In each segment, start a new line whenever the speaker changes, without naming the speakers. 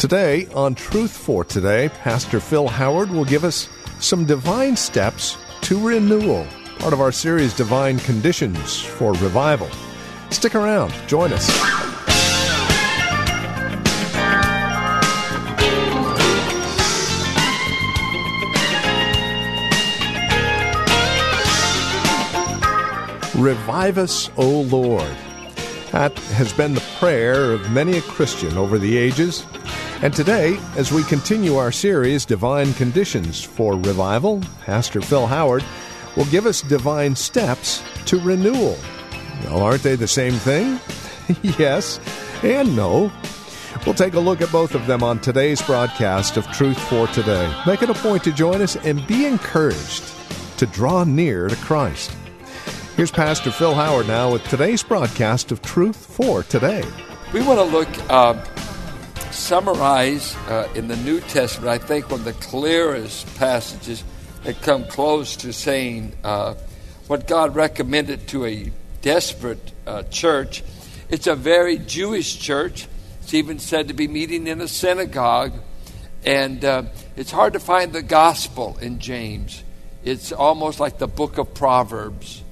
Today, on Truth for Today, Pastor Phil Howard will give us some divine steps to renewal, part of our series Divine Conditions for Revival. Stick around, join us. Revive us, O Lord. That has been the prayer of many a Christian over the ages. And today, as we continue our series, Divine Conditions for Revival, Pastor Phil Howard will give us divine steps to renewal. Well, aren't they the same thing? yes and no. We'll take a look at both of them on today's broadcast of Truth for Today. Make it a point to join us and be encouraged to draw near to Christ. Here's Pastor Phil Howard now with today's broadcast of Truth for Today.
We want to look, uh, summarize uh, in the New Testament, I think, one of the clearest passages that come close to saying uh, what God recommended to a desperate uh, church. It's a very Jewish church. It's even said to be meeting in a synagogue. And uh, it's hard to find the gospel in James. It's almost like the book of Proverbs.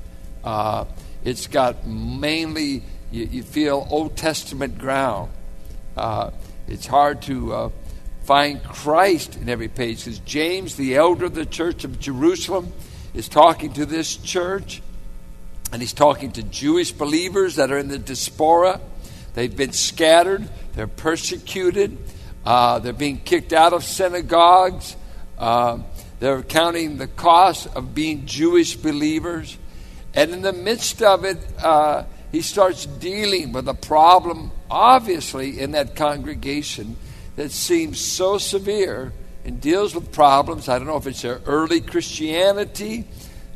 Uh, it's got mainly, you, you, feel, Old Testament ground. Uh, it's hard to uh, find Christ in every page because James, the elder of the church of Jerusalem, is talking to this church and he's talking to Jewish believers that are in the diaspora. They've been scattered, they're persecuted, uh, they're being kicked out of synagogues, uh, they're counting the cost of being Jewish believers. And in the midst of it, uh, he starts dealing with a problem, obviously, in that congregation that seems so severe and deals with problems. I don't know if it's their early Christianity,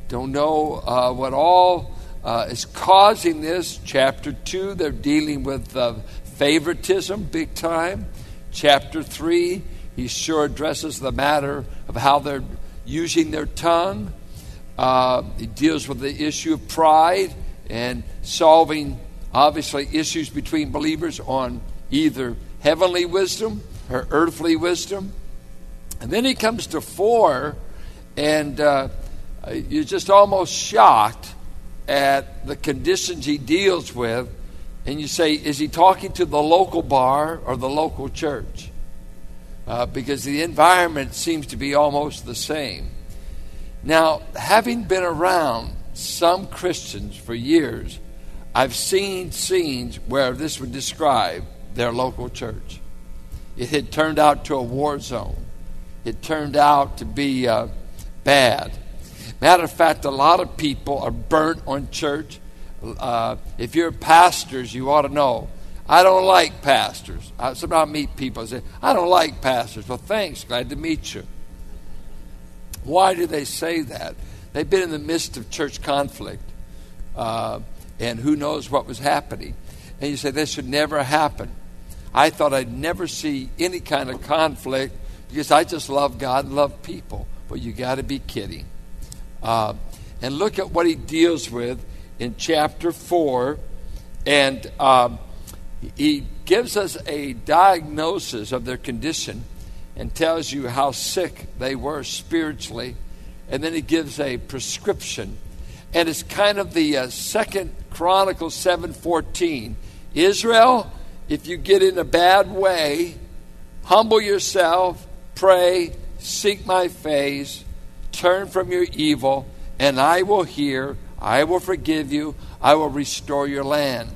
don't know uh, what all uh, is causing this. Chapter 2, they're dealing with uh, favoritism big time. Chapter 3, he sure addresses the matter of how they're using their tongue. Uh, he deals with the issue of pride and solving, obviously, issues between believers on either heavenly wisdom or earthly wisdom. And then he comes to four, and uh, you're just almost shocked at the conditions he deals with. And you say, is he talking to the local bar or the local church? Uh, because the environment seems to be almost the same. Now, having been around some Christians for years, I've seen scenes where this would describe their local church. It had turned out to a war zone. It turned out to be uh, bad. Matter of fact, a lot of people are burnt on church. Uh, if you're pastors, you ought to know. I don't like pastors. I, sometimes I meet people and say, I don't like pastors. Well, thanks. Glad to meet you. Why do they say that? They've been in the midst of church conflict, uh, and who knows what was happening. And you say, this should never happen. I thought I'd never see any kind of conflict because I just love God and love people. But you got to be kidding. Uh, and look at what he deals with in chapter 4. And um, he gives us a diagnosis of their condition and tells you how sick they were spiritually. And then he gives a prescription. And it's kind of the uh, second Chronicles 7:14. Israel, if you get in a bad way, humble yourself, pray, seek my face, turn from your evil, and I will hear, I will forgive you, I will restore your land.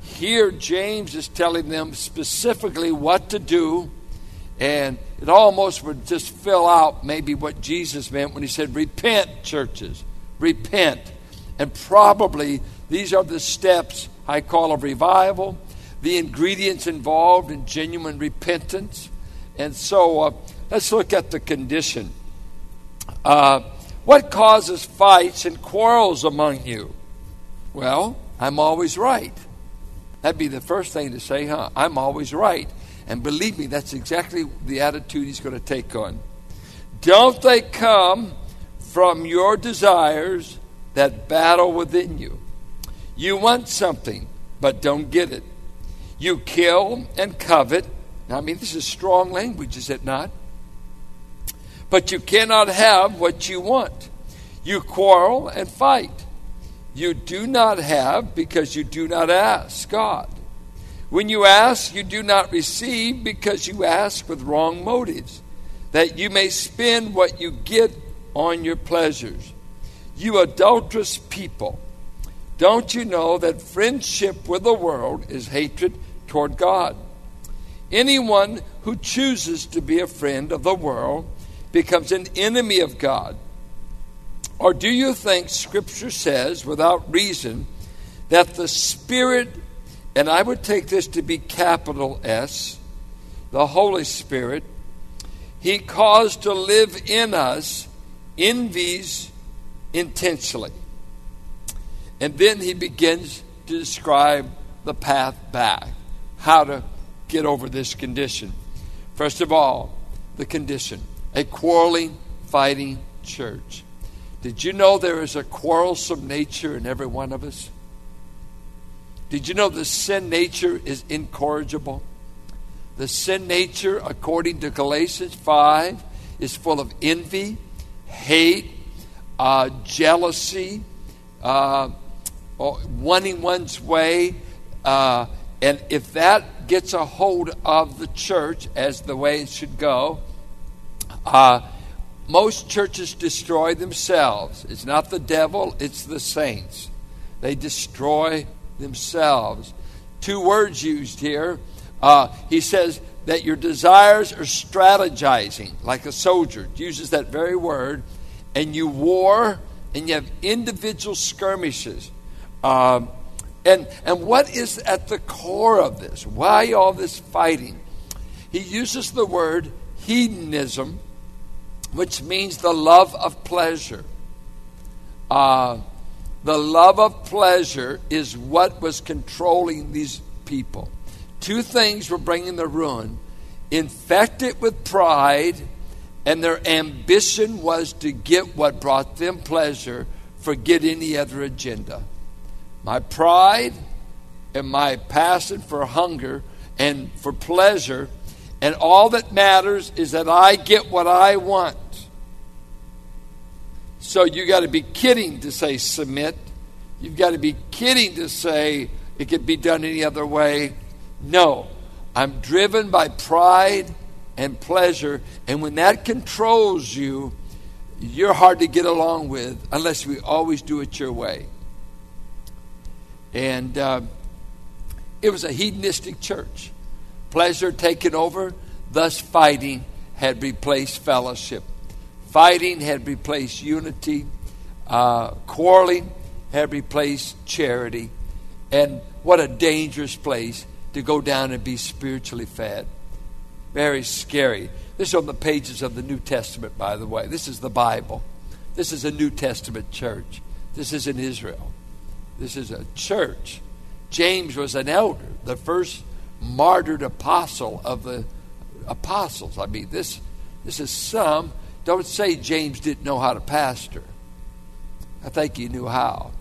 Here, James is telling them specifically what to do and it almost would just fill out maybe what Jesus meant when he said, Repent, churches, repent. And probably these are the steps I call a revival. the ingredients involved in genuine repentance. And so uh, let's look at the condition. Uh, what causes fights and quarrels among you? Well, I'm always right. That'd be the first thing to say, huh? I'm always right. And believe me, that's exactly the attitude he's going to take on. Don't they come from your desires that battle within you? You want something, but don't get it. You kill and covet. Now, I mean, this is strong language, is it not? But you cannot have what you want. You quarrel and fight. You do not have because you do not ask God. When you ask, you do not receive because you ask with wrong motives, that you may spend what you get on your pleasures. You adulterous people, don't you know that friendship with the world is hatred toward God? Anyone who chooses to be a friend of the world becomes an enemy of God. Or do you think Scripture says, without reason, that the Spirit, and I would take this to be capital S, the Holy Spirit, He caused to live in us envies intentionally. And then he begins to describe the path back, how to get over this condition. First of all, the condition a quarreling, fighting church. Did you know there is a quarrelsome nature in every one of us? Did you know the sin nature is incorrigible? The sin nature, according to Galatians 5, is full of envy, hate, uh, jealousy, uh, wanting one's way. Uh, and if that gets a hold of the church as the way it should go, uh, most churches destroy themselves. It's not the devil, it's the saints. They destroy themselves. Two words used here. Uh, he says that your desires are strategizing, like a soldier. Uses that very word. And you war, and you have individual skirmishes. Um, and, and what is at the core of this? Why all this fighting? He uses the word hedonism which means the love of pleasure. Uh, the love of pleasure is what was controlling these people. Two things were bringing the ruin infected with pride, and their ambition was to get what brought them pleasure, forget any other agenda. My pride and my passion for hunger and for pleasure, and all that matters is that I get what I want. So you got to be kidding to say submit. You've got to be kidding to say it could be done any other way. No, I'm driven by pride and pleasure, and when that controls you, you're hard to get along with unless we always do it your way. And uh, it was a hedonistic church. Pleasure taken over, thus fighting had replaced fellowship. Fighting had replaced unity. Uh, quarreling had replaced charity. And what a dangerous place to go down and be spiritually fed. Very scary. This is on the pages of the New Testament, by the way. This is the Bible. This is a New Testament church. This is in Israel. This is a church. James was an elder, the first martyred apostle of the apostles. I mean, this, this is some don't say James didn't know how to pastor. I think he knew how.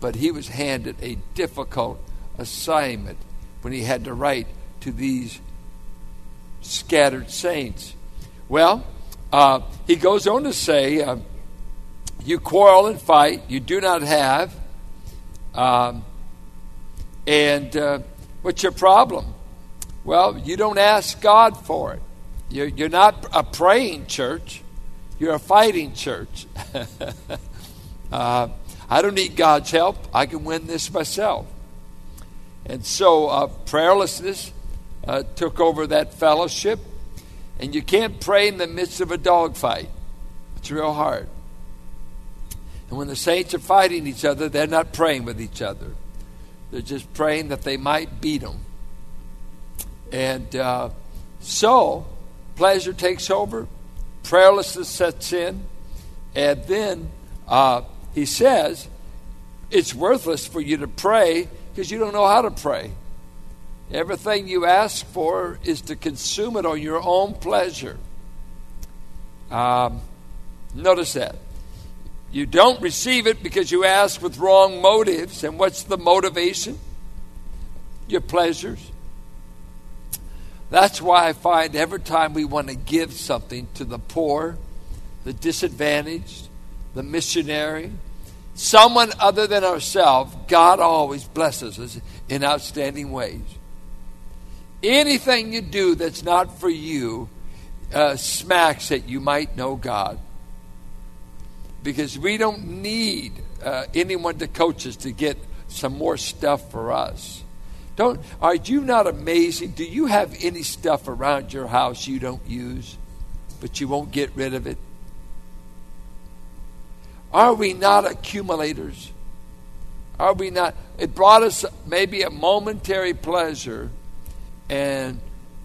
But he was handed a difficult assignment when he had to write to these scattered saints. Well, uh, he goes on to say, uh, You quarrel and fight, you do not have. Um, and uh, what's your problem? Well, you don't ask God for it. You're, you're not a praying church. You're a fighting church. uh, I don't need God's help. I can win this myself. And so uh, prayerlessness uh, took over that fellowship. And you can't pray in the midst of a dogfight, it's real hard. And when the saints are fighting each other, they're not praying with each other. They're just praying that they might beat them. And uh, so, pleasure takes over, prayerlessness sets in, and then uh, he says, it's worthless for you to pray because you don't know how to pray. Everything you ask for is to consume it on your own pleasure. Um, notice that. You don't receive it because you ask with wrong motives. And what's the motivation? Your pleasures. That's why I find every time we want to give something to the poor, the disadvantaged, the missionary, someone other than ourselves, God always blesses us in outstanding ways. Anything you do that's not for you uh, smacks that you might know God because we don't need uh, anyone to coach us to get some more stuff for us. Don't are you not amazing? Do you have any stuff around your house you don't use, but you won't get rid of it? Are we not accumulators? Are we not? It brought us maybe a momentary pleasure, and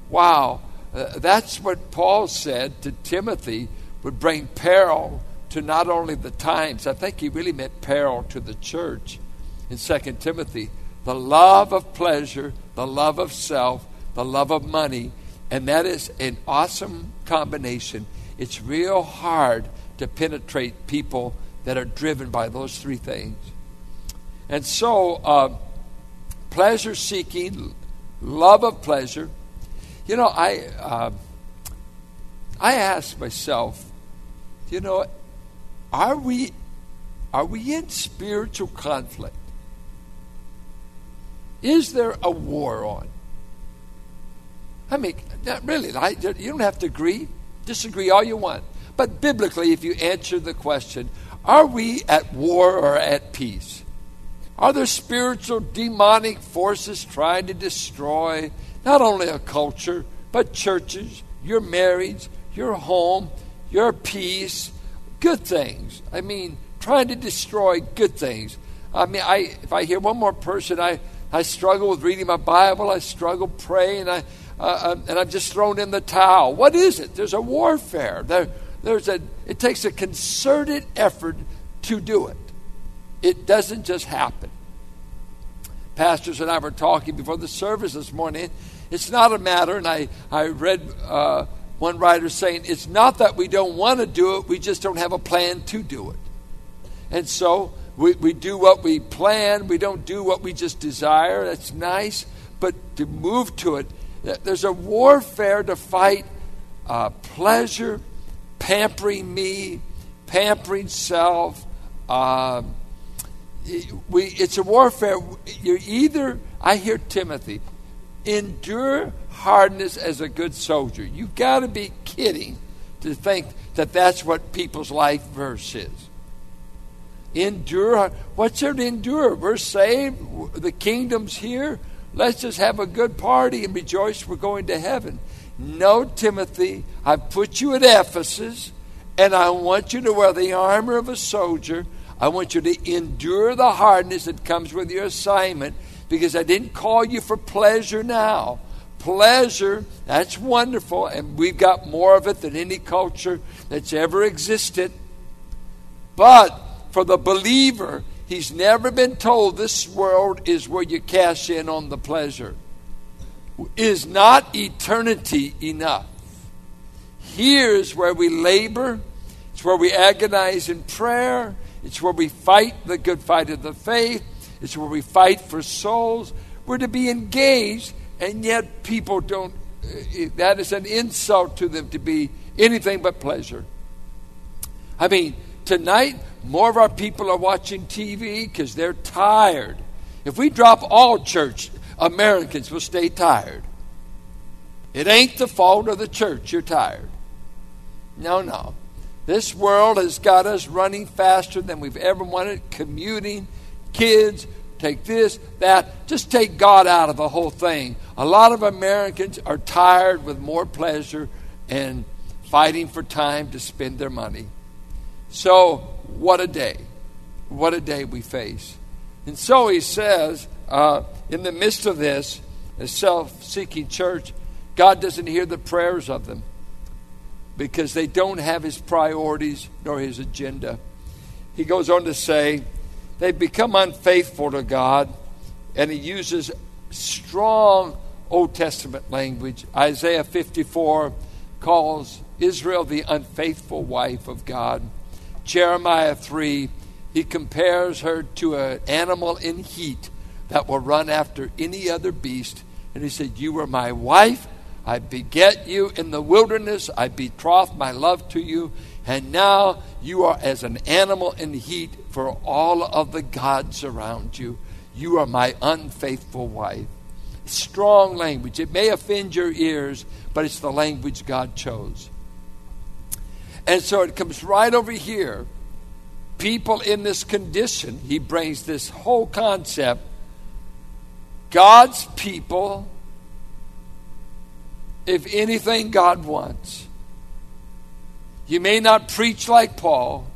wow, uh, that's what Paul said to Timothy would bring peril to not only the times, I think he really meant peril to the church in 2 Timothy. The love of pleasure, the love of self, the love of money, and that is an awesome combination. It's real hard to penetrate people that are driven by those three things. And so, uh, pleasure seeking, love of pleasure. You know, I uh, I ask myself, you know, are we, are we in spiritual conflict? Is there a war on? I mean, not really, I, you don't have to agree, disagree all you want. But biblically, if you answer the question, are we at war or at peace? Are there spiritual demonic forces trying to destroy not only a culture, but churches, your marriage, your home, your peace, good things. I mean, trying to destroy good things. I mean, I if I hear one more person, I, I struggle with reading my Bible. I struggle praying. I uh, uh, and I'm just thrown in the towel. What is it? There's a warfare. There, there's a. It takes a concerted effort to do it. It doesn't just happen. Pastors and I were talking before the service this morning. It's not a matter, and I I read. Uh, one writer saying, It's not that we don't want to do it, we just don't have a plan to do it. And so we, we do what we plan, we don't do what we just desire. That's nice, but to move to it, there's a warfare to fight uh, pleasure, pampering me, pampering self. Uh, we, it's a warfare. You're either, I hear Timothy, endure hardness as a good soldier. You've got to be kidding to think that that's what people's life verse is. Endure. What's there to endure? We're saved. The kingdom's here. Let's just have a good party and rejoice we're going to heaven. No, Timothy, I've put you at Ephesus, and I want you to wear the armor of a soldier. I want you to endure the hardness that comes with your assignment because I didn't call you for pleasure now pleasure, that's wonderful, and we've got more of it than any culture that's ever existed. But for the believer, he's never been told this world is where you cash in on the pleasure. Is not eternity enough? Here's where we labor, it's where we agonize in prayer, it's where we fight the good fight of the faith, it's where we fight for souls. We're to be engaged and yet people don't, uh, that is an insult to them to be anything but pleasure. I mean, tonight, more of our people are watching TV because they're tired. If we drop all church, Americans will stay tired. It ain't the fault of the church, you're tired. No, no. This world has got us running faster than we've ever wanted, commuting, kids, take this, that. Just take God out of the whole thing. A lot of Americans are tired with more pleasure and fighting for time to spend their money. So, what a day. What a day we face. And so he says, uh, in the midst of this, a self seeking church, God doesn't hear the prayers of them because they don't have his priorities nor his agenda. He goes on to say, they've become unfaithful to God, and he uses strong Old Testament language. Isaiah 54 calls Israel the unfaithful wife of God. Jeremiah 3, he compares her to an animal in heat that will run after any other beast. And he said, You were my wife I beget you in the wilderness. I betroth my love to you. And now you are as an animal in heat for all of the gods around you. You are my unfaithful wife. Strong language. It may offend your ears, but it's the language God chose. And so it comes right over here. People in this condition, he brings this whole concept. God's people if anything God wants. You may not preach like Paul,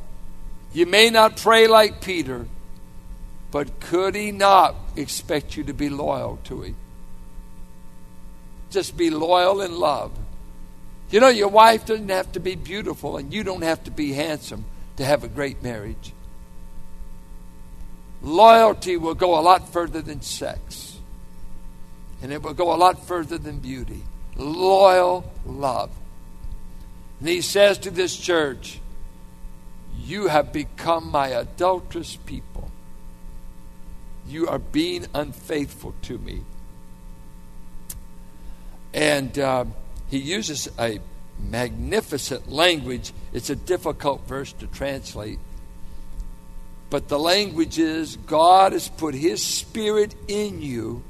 you may not pray like Peter, but could he not expect you to be loyal to him? Just be loyal in love. You know, your wife doesn't have to be beautiful, and you don't have to be handsome to have a great marriage. Loyalty will go a lot further than sex, and it will go a lot further than beauty loyal love. And he says to this church, You have become my adulterous people. You are being unfaithful to me. And uh, he uses a magnificent language. It's a difficult verse to translate. But the language is God has put his spirit in you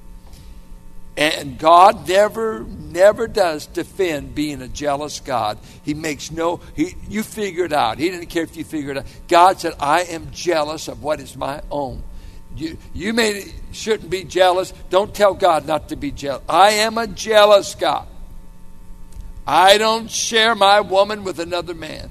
and God never, never does defend being a jealous God. He makes no, he, you figure it out. He didn't care if you figure it out. God said, I am jealous of what is my own. You, you may, shouldn't be jealous. Don't tell God not to be jealous. I am a jealous God. I don't share my woman with another man.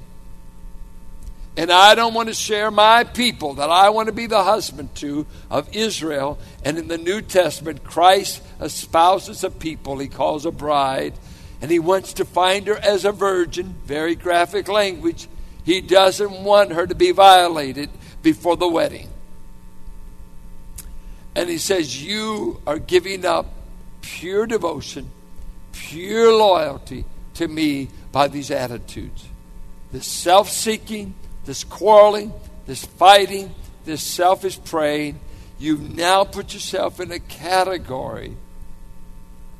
And I don't want to share my people that I want to be the husband to of Israel. And in the New Testament, Christ espouses a people he calls a bride. And he wants to find her as a virgin, very graphic language. He doesn't want her to be violated before the wedding. And he says, You are giving up pure devotion, pure loyalty to me by these attitudes. The self seeking, this quarreling, this fighting, this selfish praying, you've now put yourself in a category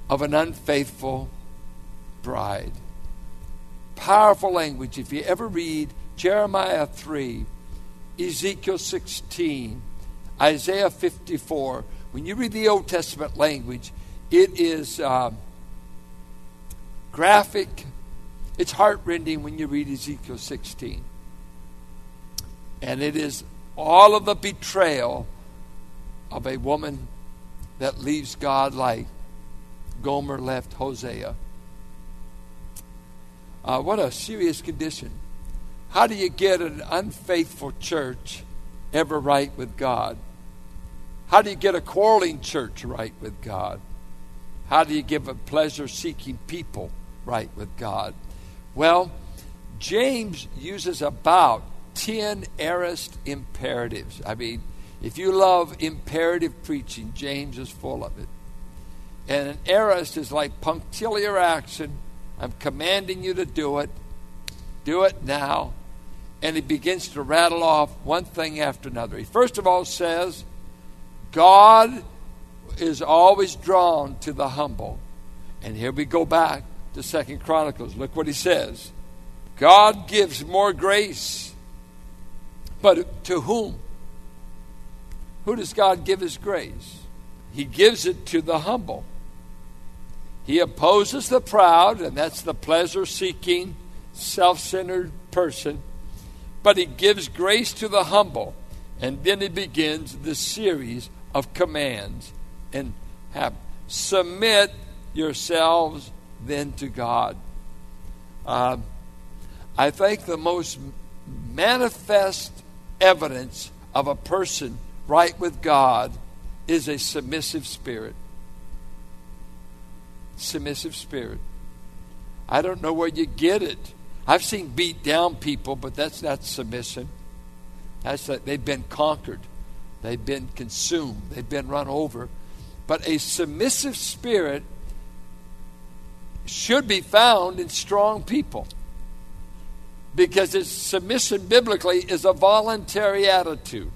of an unfaithful bride. Powerful language. If you ever read Jeremiah 3, Ezekiel 16, Isaiah 54, when you read the Old Testament language, it is uh, graphic. It's heartrending when you read Ezekiel 16. And it is all of the betrayal of a woman that leaves God like Gomer left Hosea. Uh, what a serious condition. How do you get an unfaithful church ever right with God? How do you get a quarreling church right with God? How do you give a pleasure seeking people right with God? Well, James uses about 10 aorist imperatives. I mean, if you love imperative preaching, James is full of it. And an aorist is like punctiliar action. I'm commanding you to do it. Do it now. And he begins to rattle off one thing after another. He first of all says, God is always drawn to the humble. And here we go back to Second Chronicles. Look what he says. God gives more grace but to whom? Who does God give His grace? He gives it to the humble. He opposes the proud, and that's the pleasure seeking, self centered person. But He gives grace to the humble. And then He begins the series of commands and have submit yourselves then to God. Uh, I think the most manifest evidence of a person right with God is a submissive spirit. Submissive spirit. I don't know where you get it. I've seen beat down people, but that's not submission. That's that they've been conquered, they've been consumed, they've been run over. But a submissive spirit should be found in strong people because its submission biblically is a voluntary attitude.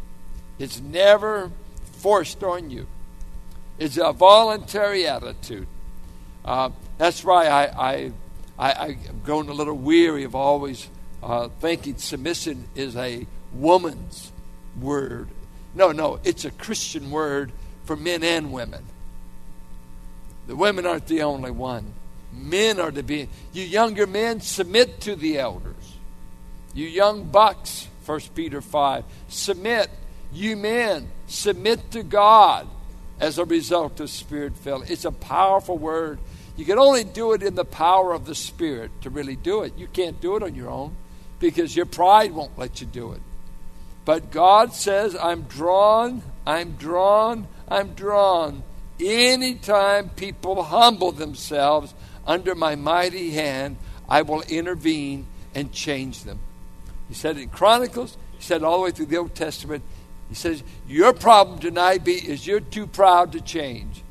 It's never forced on you. It's a voluntary attitude. Uh, that's why I, I, I, have grown a little weary of always uh, thinking submission is a woman's word. No, no, it's a Christian word for men and women. The women aren't the only one. Men are to be. You younger men, submit to the elders. You young bucks, 1 Peter 5, submit. You men, submit to God as a result of spirit filling. It's a powerful word. You can only do it in the power of the Spirit to really do it. You can't do it on your own because your pride won't let you do it. But God says, I'm drawn, I'm drawn, I'm drawn. Anytime people humble themselves under my mighty hand, I will intervene and change them. He said in Chronicles, he said all the way through the Old Testament, he says, Your problem tonight be is you're too proud to change.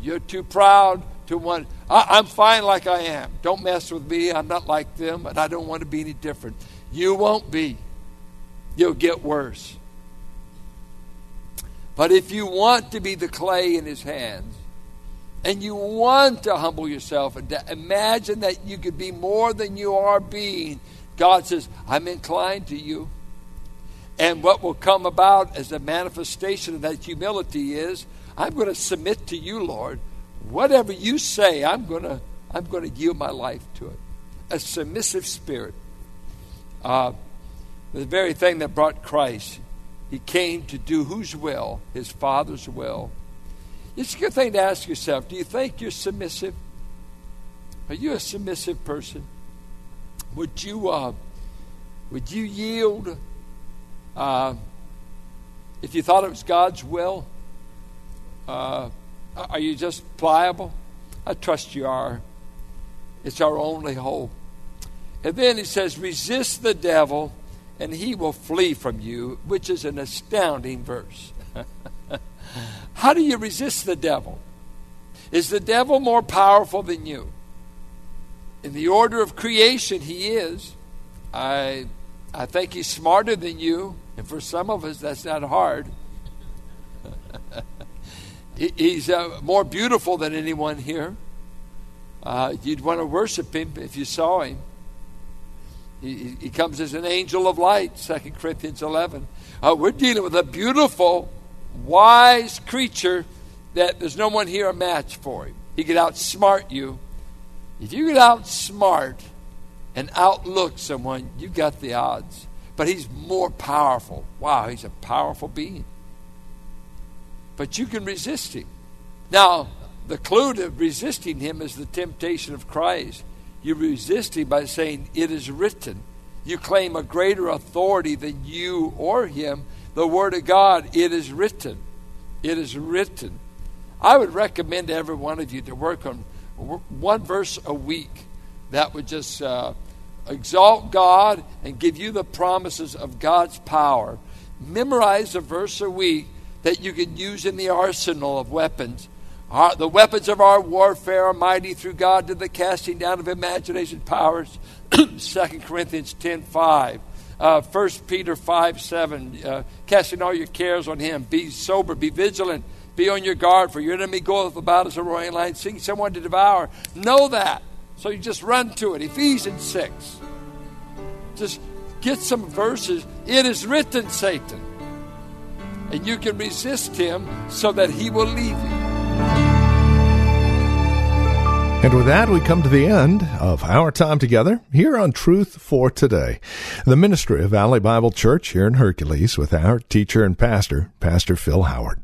You're too proud to want, I, am fine like I am. Don't mess with me. I'm not like them, and I don't want to be any different. You won't be. You'll get worse. But if you want to be the clay in his hands, and you want to humble yourself and to imagine that you could be more than you are being, God says, I'm inclined to you. And what will come about as a manifestation of that humility is, I'm going to submit to you, Lord. Whatever you say, I'm going to, I'm going to yield my life to it. A submissive spirit. Uh, the very thing that brought Christ. He came to do whose will? His Father's will. It's a good thing to ask yourself do you think you're submissive? Are you a submissive person? Would you, uh, would you yield uh, if you thought it was God's will? Uh, are you just pliable? I trust you are. It's our only hope. And then he says, resist the devil and he will flee from you, which is an astounding verse. How do you resist the devil? Is the devil more powerful than you? In the order of creation, he is. I, I think he's smarter than you, and for some of us, that's not hard. he's uh, more beautiful than anyone here. Uh, you'd want to worship him if you saw him. He, he comes as an angel of light, 2 Corinthians 11. Uh, we're dealing with a beautiful, wise creature that there's no one here a match for him. He could outsmart you if you could outsmart and outlook someone, you got the odds. But he's more powerful. Wow, he's a powerful being. But you can resist him. Now, the clue to resisting him is the temptation of Christ. You resist him by saying, It is written. You claim a greater authority than you or him. The Word of God, it is written. It is written. I would recommend to every one of you to work on one verse a week that would just uh, exalt God and give you the promises of God's power. Memorize a verse a week that you can use in the arsenal of weapons. Our, the weapons of our warfare are mighty through God to the casting down of imagination powers. 2 Corinthians 10 5. Uh, 1 Peter 5 7. Uh, casting all your cares on Him. Be sober, be vigilant be on your guard, for your enemy goeth about as a roaring lion, seeking someone to devour. Know that. So you just run to it. Ephesians 6. Just get some verses. It is written, Satan. And you can resist him so that he will leave you.
And with that, we come to the end of our time together here on Truth for Today, the ministry of Valley Bible Church here in Hercules with our teacher and pastor, Pastor Phil Howard.